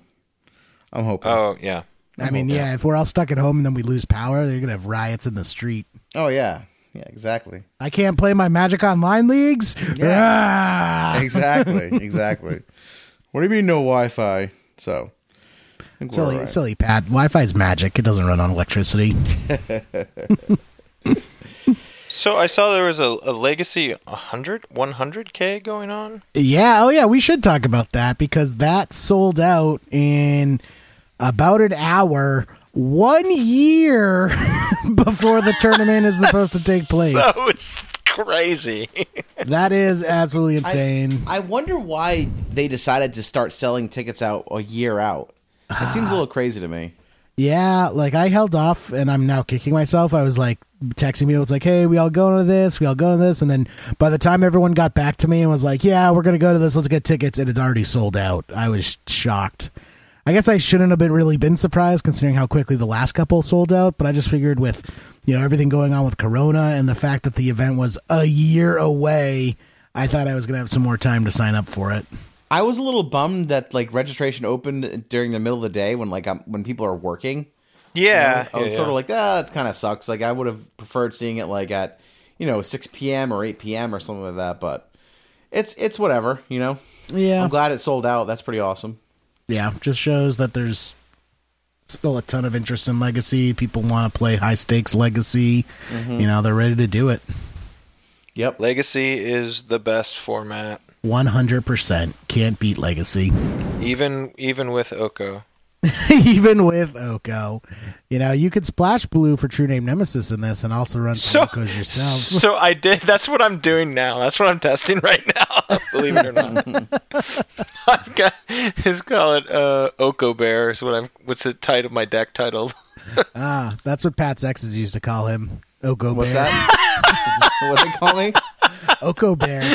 I'm hoping. Oh yeah. I mean, yeah, if we're all stuck at home and then we lose power, they're gonna have riots in the street. Oh yeah, yeah, exactly, I can't play my Magic Online leagues. Ah! exactly, exactly. What do you mean no Wi-Fi? So, I think we're Silly, all right. silly Pat. Wi-Fi is magic. It doesn't run on electricity. So I saw there was a, a legacy 100 100k going on. yeah. Oh, yeah. We should talk about that because that sold out in about an hour, one year before the tournament is supposed to take place. So it's crazy. That is absolutely insane. I wonder why they decided to start selling tickets out a year out. It seems a little crazy to me. Yeah, like I held off and I'm now kicking myself. I was like texting me, it was like, hey, we all going to this, we all going to this. And then by the time everyone got back to me and was like, yeah, we're going to go to this, let's get tickets, it had already sold out. I was shocked. I guess I shouldn't have been really been surprised considering how quickly the last couple sold out, but I just figured with, you know, everything going on with Corona and the fact that the event was a year away, I thought I was going to have some more time to sign up for it. I was a little bummed that like registration opened during the middle of the day when like I'm, when people are working. yeah, I was yeah, sort of like, ah, that kind of sucks. Like I would have preferred seeing it like at you know 6 p.m. or 8 p.m. or something like that. But it's it's whatever. You know, Yeah. I'm glad it sold out. That's pretty awesome. yeah, just shows that there's still a ton of interest in Legacy. People want to play high stakes Legacy. You know, they're ready to do it. Yep. Legacy is the best format, 100% can't beat Legacy. even even with Oko. Even with Oko. You know, you could splash blue for True Name Nemesis in this and also run So, some Okos yourself. so I did. That's what I'm doing now. That's what I'm testing right now. Believe it or not, I've got. It's called uh, Oko Bear. Is what I'm. What's the title? Of my deck titled. ah, that's what Pat's exes used to call him. Oko What's Bear. that? what they call me? Oko Bear.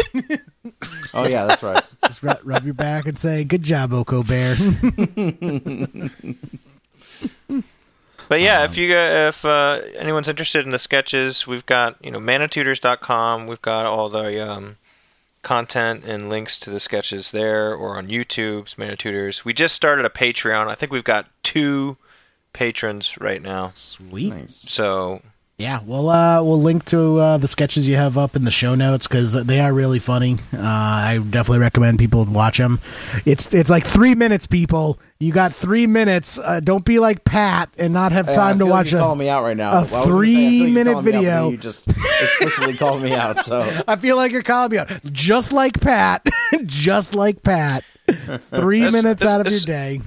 Oh yeah, that's right. Just ru- rub your back and say, good job, Oko Bear. But yeah, if you got, if uh, anyone's interested in the sketches, we've got you know manatutors.com. We've got all the um, content and links to the sketches there, or on YouTube's Manatutors. We just started a Patreon. I think we've got two patrons right now. Sweet. Nice. So Yeah, we'll uh, we'll link to uh, the sketches you have up in the show notes because they are really funny. Uh, I definitely recommend people watch them. It's it's like three minutes, people. You got three minutes. Uh, don't be like Pat and not have Yeah, I time to feel like watch you're a. me out right now. a Well, I say, like three-minute calling me out, video. You just explicitly called me out. So I feel like you're calling me out, just like Pat, just like Pat. Three That's- minutes out of your day.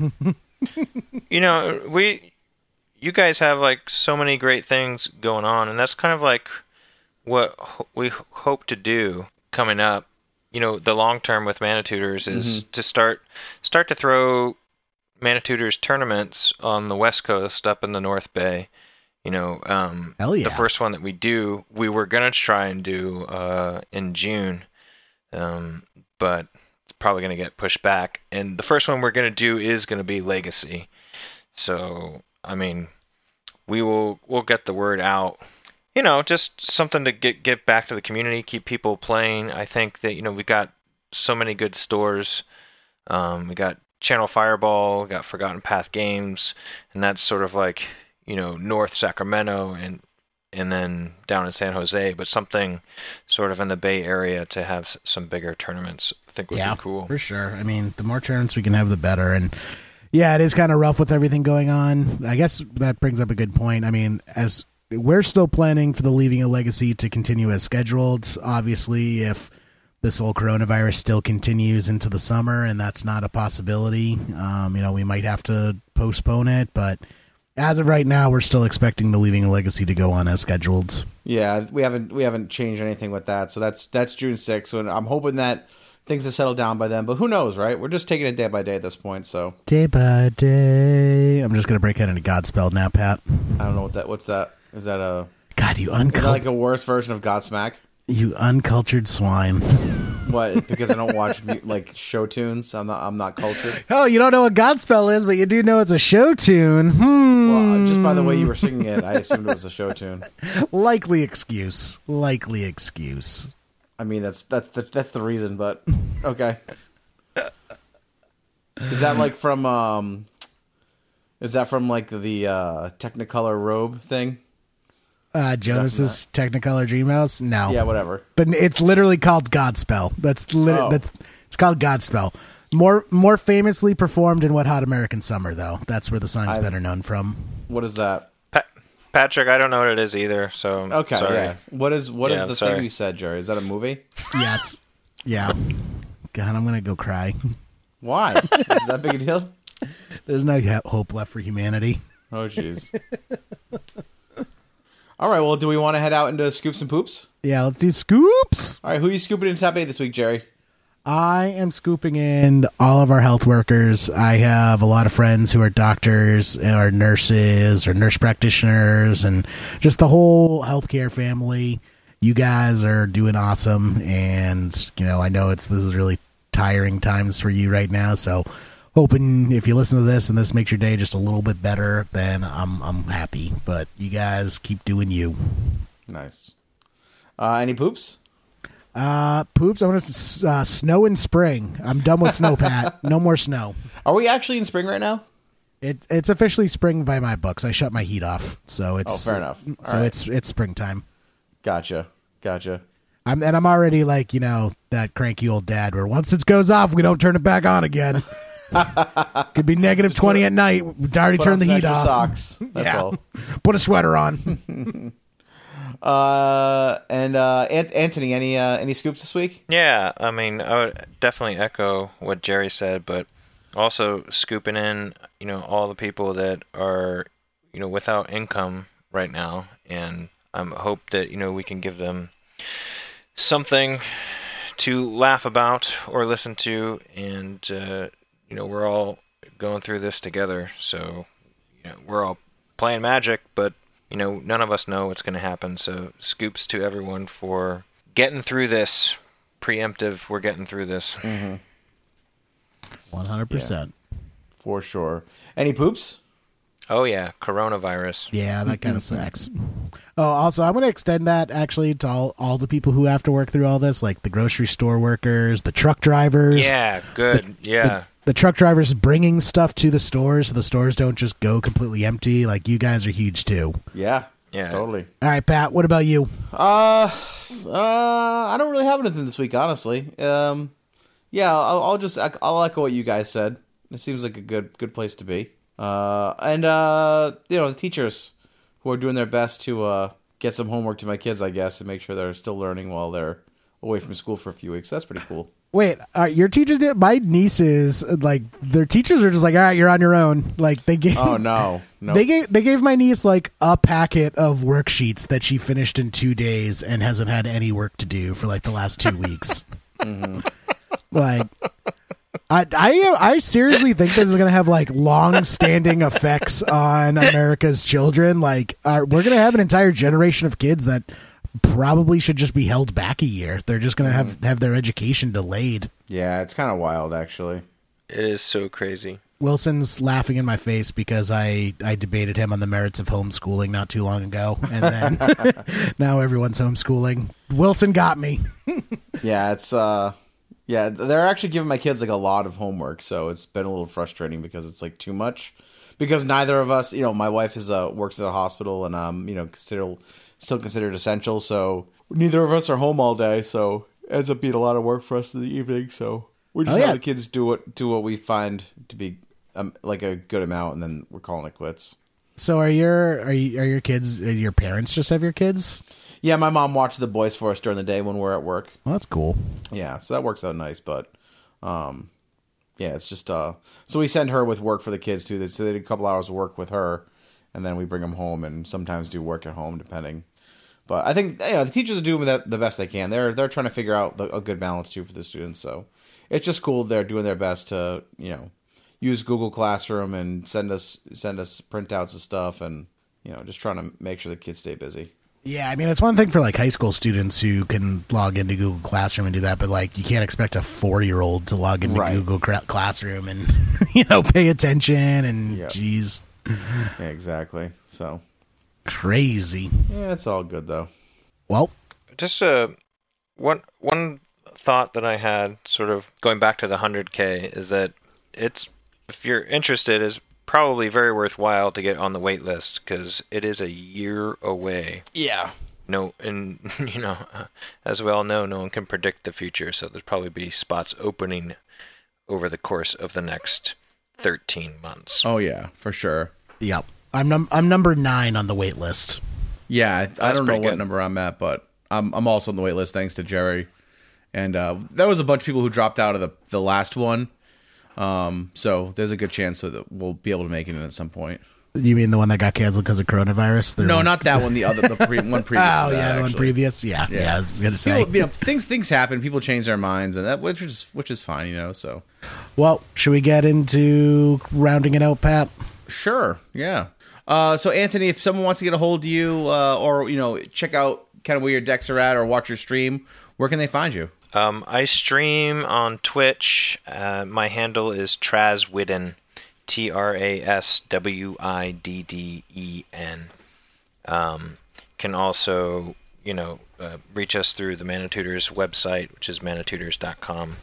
you know we you guys have like so many great things going on and that's kind of like what ho- we hope to do coming up. You know the long term with manatutors is to start start to throw manatutors tournaments on the west coast up in the north bay. You know um yeah. the first one that we do we were gonna try and do uh in june um but it's probably gonna get pushed back and the first one we're gonna do is gonna be legacy. So I mean, we will we'll get the word out. You know, just something to get get back to the community, keep people playing. I think that you know we got so many good stores. Um, we got Channel Fireball, we got Forgotten Path Games, and that's sort of like you know North Sacramento and and then down in San Jose, but something sort of in the Bay Area to have some bigger tournaments. I think would yeah, be cool. for sure. I mean, the more tournaments we can have, the better. And yeah, it is kind of rough with everything going on. I guess that brings up a good point. I mean, as we're still planning for the Leaving a Legacy to continue as scheduled. Obviously, if this whole coronavirus still continues into the summer, and that's not a possibility. Um, you know, we might have to postpone it, but as of right now, we're still expecting the Leaving a Legacy to go on as scheduled. Yeah, we haven't we haven't changed anything with that. So that's that's June sixth, and I'm hoping that things have settled down by then. But who knows, right? We're just taking it day by day at this point. So Day by day. I'm just gonna break out into Godspell now, Pat. I don't know what that. What's that? Is that a God, you is that uncultured, like a worse version of Godsmack? you uncultured swine. What? Because I don't watch like show tunes. I'm not. I'm not cultured. Oh, you don't know what Godspell is, but you do know it's a show tune. Hmm. Well, uh, just by the way you were singing it, I assumed it was a show tune. Likely excuse. Likely excuse. I mean, that's that's the that's the reason. But okay. Is that like from um? Is that from like the uh Technicolor robe thing? Uh, Jonas's Technicolor Dreamhouse? No. Yeah, whatever. But it's literally called Godspell. That's lit- Oh. that's it's called Godspell. More more famously performed in Wet Hot American Summer though. That's where the song's I've- better known from. What is that? Pa- Patrick, I don't know what it is either. So Okay, sorry. yeah. What is what is Yeah, the sorry. thing you said, Jerry? Is that a movie? Yes. Yeah. God, I'm gonna go cry. Why? is it that big a deal? There's no he- hope left for humanity. Oh, jeez. All right. Well, do we want to head out into scoops and poops? Yeah, let's do scoops. All right. Who are you scooping in top eight this week, Jerry? I am scooping in all of our health workers. I have a lot of friends who are doctors or nurses or nurse practitioners and just the whole healthcare family. You guys are doing awesome and you know, I know it's this is really tiring times for you right now, so hoping if you listen to this and this makes your day just a little bit better, then I'm I'm happy. But you guys keep doing you. Nice. Uh, any poops? Uh poops, I'm to uh, snow in spring. I'm done with snow, Pat. No more snow. Are we actually in spring right now? It, it's officially spring by my books. I shut my heat off, so it's Oh, fair enough. All so right. it's it's springtime. Gotcha. Gotcha. I'm and I'm already like you know that cranky old dad where once it goes off, we don't turn it back on again. Could be negative twenty at night. We already turned the heat off. Socks. That's Yeah. all. Put a sweater on. Uh, and uh, Ant- Anthony, any uh, any scoops this week? Yeah, I mean, I would definitely echo what Jerry said, but also scooping in, you know, all the people that are, you know, without income right now, and I um, hope that you know we can give them something to laugh about or listen to, and uh, you know, we're all going through this together, so you know, we're all playing magic, but you know, none of us know what's going to happen. So, scoops to everyone for getting through this. Preemptive, we're getting through this. Mm-hmm. One hundred percent. For sure. Any poops? Oh yeah, coronavirus. Yeah, that kind of sucks. Oh, also, I want to extend that actually to all, all the people who have to work through all this, like the grocery store workers, the truck drivers. Yeah, good. yeah. the truck drivers bringing stuff to the stores so the stores don't just go completely empty. Like you guys are huge too. Yeah. Yeah. Totally. All right, Pat. What about you? Uh, uh, I don't really have anything this week, honestly. Um, yeah, I'll, I'll just I'll echo what you guys said. It seems like a good good place to be. Uh, and uh, you know, the teachers who are doing their best to uh get some homework to my kids, I guess, and make sure they're still learning while they're away from school for a few weeks. That's pretty cool. Wait, uh, your teachers did. My nieces, like their teachers are just like, all right, you're on your own. Like they gave. Oh no, no. They gave they gave my niece like a packet of worksheets that she finished in two days and hasn't had any work to do for like the last two weeks. Like, I I I seriously think this is gonna have like long standing effects on America's children. Like, uh, we're gonna have an entire generation of kids that probably should just be held back a year. They're just gonna have have their education delayed. yeah, it's kind of wild, actually. It is so crazy. Wilson's laughing in my face because I, I debated him on the merits of homeschooling not too long ago, and then now everyone's homeschooling. Wilson got me. Yeah, it's uh yeah, they're actually giving my kids like a lot of homework, so it's been a little frustrating because it's like too much. Because neither of us, you know, my wife is uh works at a hospital and um, you know, consider still considered essential, so neither of us are home all day, so it ends up being a lot of work for us in the evening, so we just Oh, have the kids do what do what we find to be um, like a good amount and then we're calling it quits. So are your are you, are your kids? Are your parents just have your kids? Yeah, my mom watches the boys for us during the day when we're at work. Well, that's cool. Yeah, so that works out nice. But, um, yeah, it's just uh, so we send her with work for the kids too. So they did a couple hours of work with her, and then we bring them home and sometimes do work at home depending. But I think you know the teachers are doing the, the best they can. They're they're trying to figure out the, a good balance too for the students. So it's just cool they're doing their best to you know use Google Classroom and send us send us printouts of stuff and you know just trying to make sure the kids stay busy. Yeah, I mean it's one thing for like high school students who can log into Google Classroom and do that, but like you can't expect a four year old to log into Right. Google Cra- Classroom and you know pay attention and Yep. geez, Yeah, exactly. So crazy. yeah, it's all good though. Well, Just uh, one one thought that I had, sort of going back to the 100k, is that it's if you're interested, is probably very worthwhile to get on the wait list because it is a year away. Yeah. No, and you know, uh, as we all know, no one can predict the future, so there'll probably be spots opening over the course of the next 13 months. Oh yeah, for sure. yep. I'm num- I'm number nine on the wait list. Yeah, I, I don't know what good. number I'm at, but I'm I'm also on the wait list thanks to Jerry. And uh, there was a bunch of people who dropped out of the the last one. Um, so there's a good chance that we'll be able to make it in at some point. You mean the one that got canceled because of coronavirus? There No, was- not that one. The other, the pre- one previous. Oh that, yeah, the one actually. previous. Yeah, yeah. I was gonna say. People, you know, things things happen. People change their minds, and that which is which is fine, you know. So Well, should we get into rounding it out, Pat? Sure. Yeah. Uh, so Anthony, if someone wants to get a hold of you, uh, or you know, check out kind of where your decks are at, or watch your stream, where can they find you? Um, I stream on Twitch. Uh, my handle is Traswidden, T R A S W I D D E N. Um, can also, you know, uh, reach us through the Manatutors website, which is manatutors.com.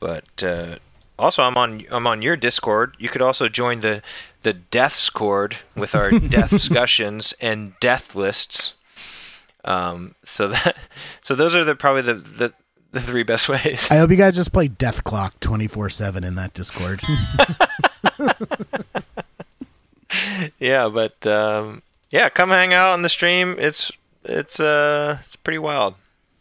But uh, also, I'm on I'm on your Discord. You could also join the the Death Scord with our death discussions and death lists. Um, so that so those are the probably the, the the three best ways. I hope you guys just play Death Clock twenty four seven in that Discord. yeah, but um, yeah, come hang out on the stream. It's it's uh it's pretty wild.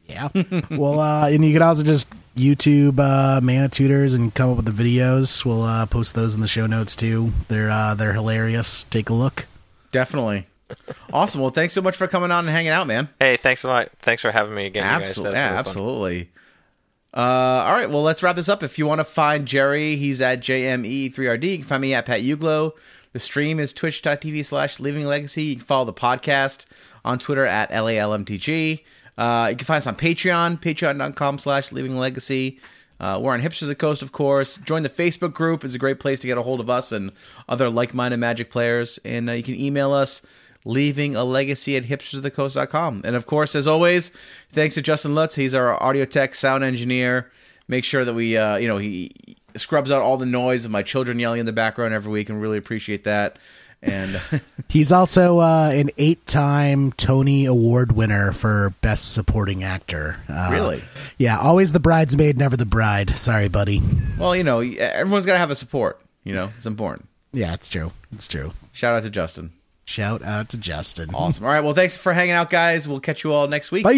yeah. well, uh, and you can also just YouTube uh, Mana Tutors and come up with the videos. We'll uh, post those in the show notes too. They're uh, they're hilarious. Take a look. Definitely. awesome. Well, thanks so much for coming on and hanging out, man. Hey, thanks a lot. Thanks for having me again. you guys. Absolutely. Yeah, really fun. absolutely. Uh, all right. Well, let's wrap this up. If you want to find Jerry, he's at JME3RD. You can find me at Pat Uglo. The stream is twitch.tv slash living legacy. You can follow the podcast on Twitter at LALMTG. Uh, you can find us on Patreon, patreon.com slash living legacy. Uh, we're on Hipsters of the Coast, of course. Join the Facebook group. is a great place to get a hold of us and other like-minded Magic players. And uh, you can email us leaving a legacy at hipstersofthecoast.com. And of course, as always, thanks to Justin Lutz. He's our audio tech sound engineer. Make sure that we, uh, you know, he scrubs out all the noise of my children yelling in the background every week and really appreciate that. And He's also uh, an eight time Tony Award winner for Best Supporting Actor. Uh, Really? Yeah, always the bridesmaid, never the bride. Sorry, buddy. well, you know, everyone's got to have a support. You know, it's important. Yeah, it's true. It's true. Shout out to Justin. Shout out to Justin. Awesome. All right. Well, thanks for hanging out, guys. We'll catch you all next week. Bye.